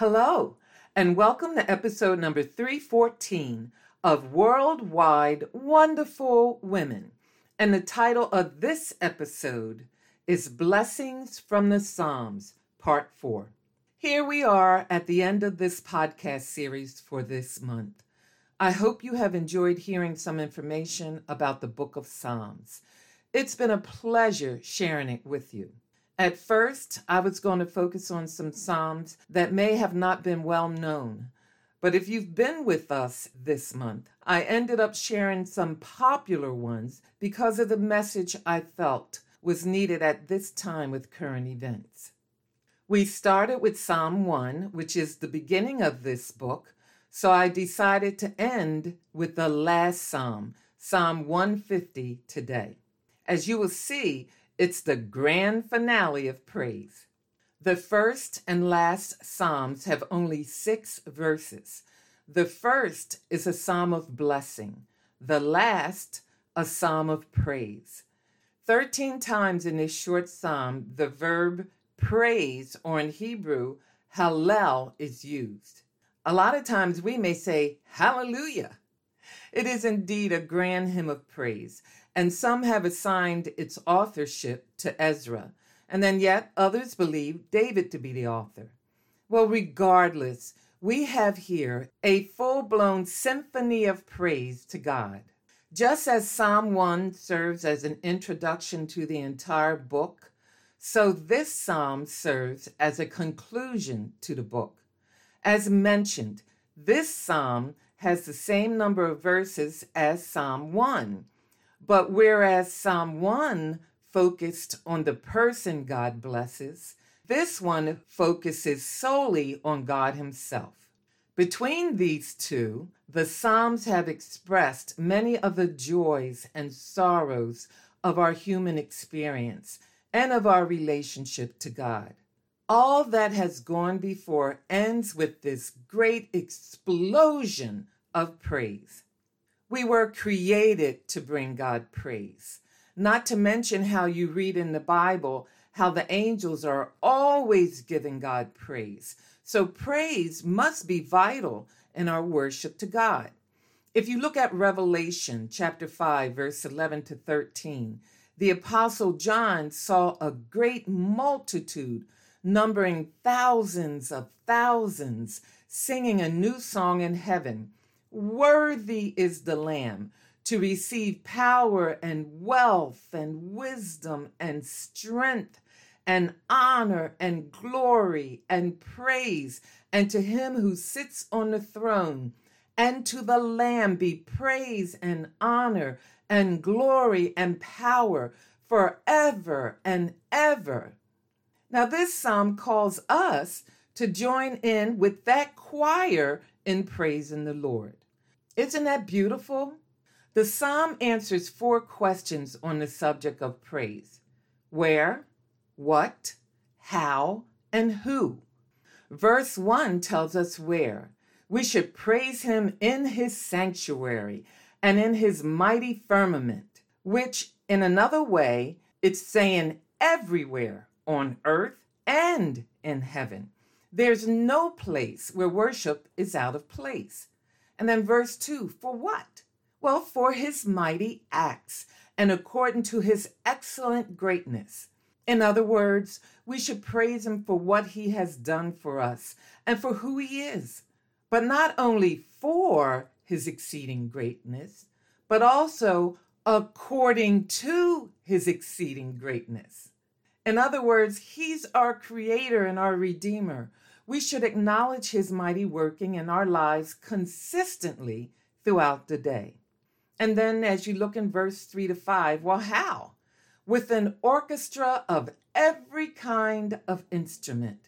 Hello, and welcome to episode number 314 of Worldwide Wonderful Women. And the title of this episode is Blessings from the Psalms, Part 4. Here we are at the end of this podcast series for this month. I hope you have enjoyed hearing some information about the book of Psalms. It's been a pleasure sharing it with you. At first, I was going to focus on some Psalms that may have not been well known. But if you've been with us this month, I ended up sharing some popular ones because of the message I felt was needed at this time with current events. We started with Psalm 1, which is the beginning of this book, so I decided to end with the last Psalm, Psalm 150, today. As you will see, it's the grand finale of praise. The first and last Psalms have only six verses. The first is a psalm of blessing, the last, a psalm of praise. Thirteen times in this short psalm, the verb praise, or in Hebrew, hallel, is used. A lot of times we may say hallelujah. It is indeed a grand hymn of praise and some have assigned its authorship to Ezra, and then yet others believe David to be the author. Well, regardless, we have here a full blown symphony of praise to God. Just as Psalm 1 serves as an introduction to the entire book, so this psalm serves as a conclusion to the book. As mentioned, this psalm has the same number of verses as Psalm 1, but whereas Psalm 1 focused on the person God blesses, this one focuses solely on God Himself. Between these two, the Psalms have expressed many of the joys and sorrows of our human experience and of our relationship to God. All that has gone before ends with this great explosion of praise. We were created to bring God praise. Not to mention how you read in the Bible how the angels are always giving God praise. So praise must be vital in our worship to God. If you look at Revelation chapter 5, verse 11 to 13, the Apostle John saw a great multitude, numbering thousands of thousands, singing a new song in heaven Worthy is the Lamb to receive power and wealth and wisdom and strength and honor and glory and praise. And to him who sits on the throne and to the Lamb be praise and honor and glory and power forever and ever. Now, this psalm calls us to join in with that choir in praising the Lord. Isn't that beautiful? The psalm answers four questions on the subject of praise where, what, how, and who. Verse 1 tells us where. We should praise him in his sanctuary and in his mighty firmament, which, in another way, it's saying everywhere on earth and in heaven. There's no place where worship is out of place. And then verse 2 for what? Well, for his mighty acts and according to his excellent greatness. In other words, we should praise him for what he has done for us and for who he is, but not only for his exceeding greatness, but also according to his exceeding greatness. In other words, he's our creator and our redeemer. We should acknowledge his mighty working in our lives consistently throughout the day. And then as you look in verse 3 to 5, well, how? With an orchestra of every kind of instrument.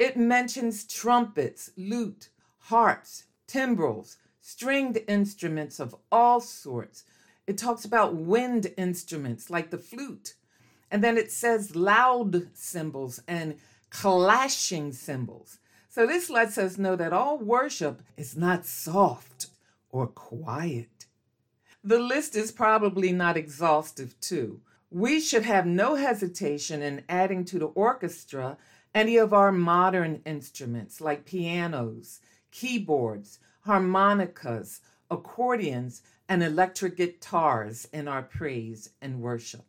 It mentions trumpets, lute, harps, timbrels, stringed instruments of all sorts. It talks about wind instruments like the flute. And then it says loud cymbals and clashing cymbals. So this lets us know that all worship is not soft or quiet. The list is probably not exhaustive, too. We should have no hesitation in adding to the orchestra any of our modern instruments like pianos, keyboards, harmonicas, accordions, and electric guitars in our praise and worship.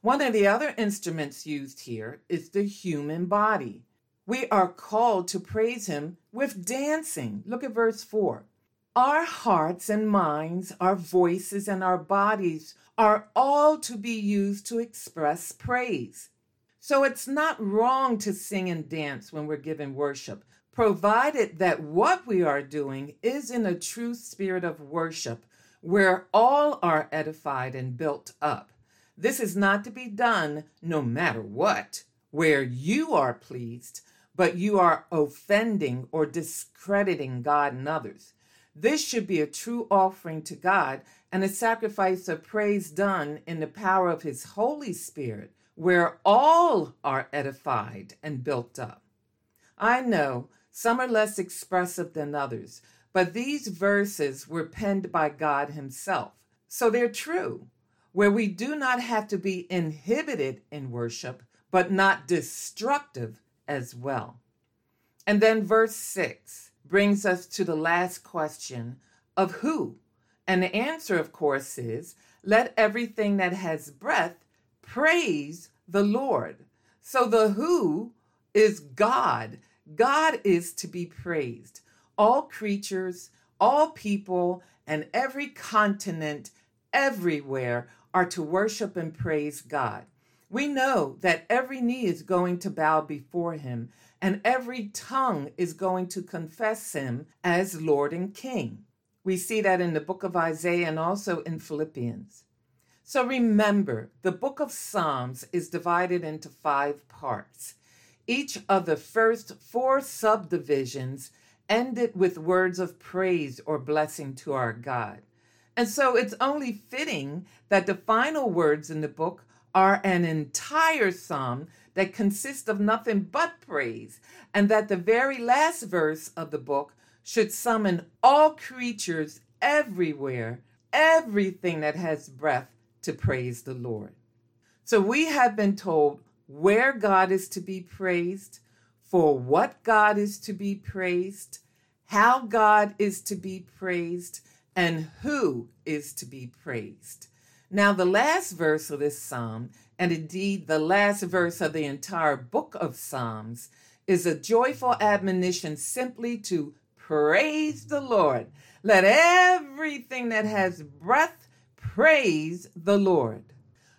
One of the other instruments used here is the human body. We are called to praise Him with dancing. Look at verse 4. Our hearts and minds, our voices and our bodies are all to be used to express praise. So it's not wrong to sing and dance when we're giving worship, provided that what we are doing is in a true spirit of worship where all are edified and built up. This is not to be done no matter what, where you are pleased, but you are offending or discrediting God and others. This should be a true offering to God and a sacrifice of praise done in the power of His Holy Spirit, where all are edified and built up. I know some are less expressive than others, but these verses were penned by God Himself, so they're true, where we do not have to be inhibited in worship, but not destructive as well. And then verse 6 brings us to the last question of who. And the answer, of course, is let everything that has breath praise the Lord. So the who is God. God is to be praised. All creatures, all people, and every continent, everywhere are to worship and praise God. We know that every knee is going to bow before him and every tongue is going to confess him as Lord and King. We see that in the book of Isaiah and also in Philippians. So remember, the book of Psalms is divided into five parts. Each of the first four subdivisions ended with words of praise or blessing to our God. And so it's only fitting that the final words in the book are an entire psalm that consists of nothing but praise, and that the very last verse of the book should summon all creatures everywhere, everything that has breath, to praise the Lord. So we have been told where God is to be praised, for what God is to be praised, how God is to be praised, and who is to be praised. Now, the last verse of this psalm, and indeed the last verse of the entire book of Psalms, is a joyful admonition simply to praise the Lord. Let everything that has breath praise the Lord.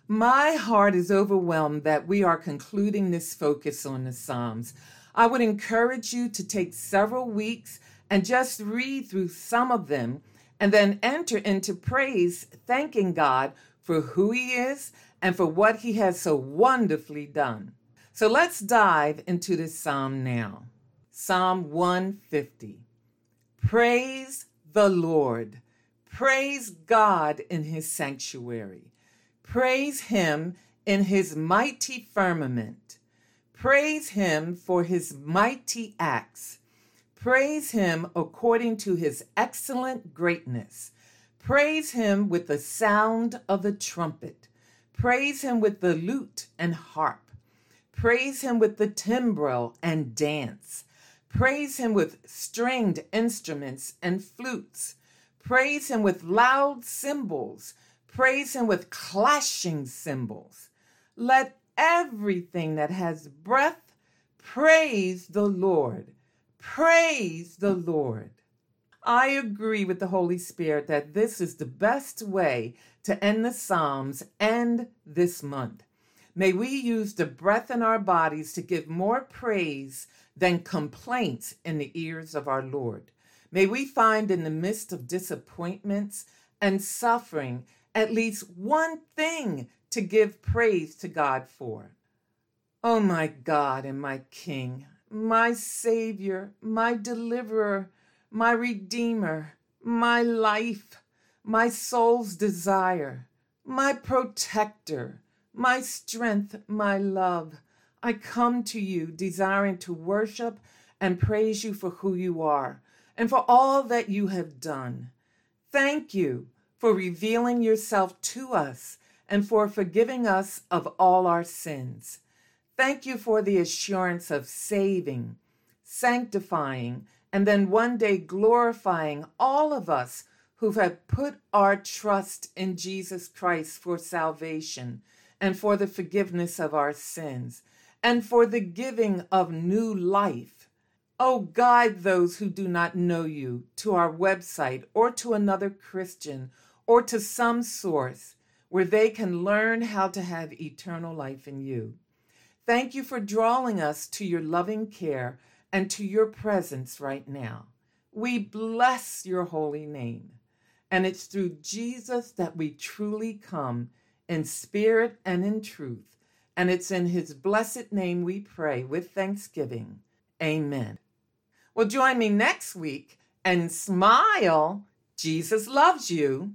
My heart is overwhelmed that we are concluding this focus on the Psalms. I would encourage you to take several weeks and just read through some of them and then enter into praise, thanking God for who He is and for what He has so wonderfully done. So let's dive into this psalm now. Psalm 150. Praise the Lord. Praise God in His sanctuary. Praise Him in His mighty firmament. Praise Him for His mighty acts. Praise him according to his excellent greatness. Praise him with the sound of the trumpet. Praise him with the lute and harp. Praise him with the timbrel and dance. Praise him with stringed instruments and flutes. Praise him with loud cymbals. Praise him with clashing cymbals. Let everything that has breath praise the Lord. Praise the Lord. I agree with the Holy Spirit that this is the best way to end the Psalms and this month. May we use the breath in our bodies to give more praise than complaints in the ears of our Lord. May we find in the midst of disappointments and suffering at least one thing to give praise to God for. Oh, my God and my King, my Savior, my Deliverer, my Redeemer, my life, my soul's desire, my protector, my strength, my love. I come to you desiring to worship and praise you for who you are and for all that you have done. Thank you for revealing yourself to us and for forgiving us of all our sins. Thank you for the assurance of saving, sanctifying, and then one day glorifying all of us who have put our trust in Jesus Christ for salvation and for the forgiveness of our sins and for the giving of new life. Oh, guide those who do not know you to our website or to another Christian or to some source where they can learn how to have eternal life in you. Thank you for drawing us to your loving care and to your presence right now. We bless your holy name. And it's through Jesus that we truly come in spirit and in truth. And it's in his blessed name we pray with thanksgiving. Amen. Well, join me next week and smile. Jesus loves you.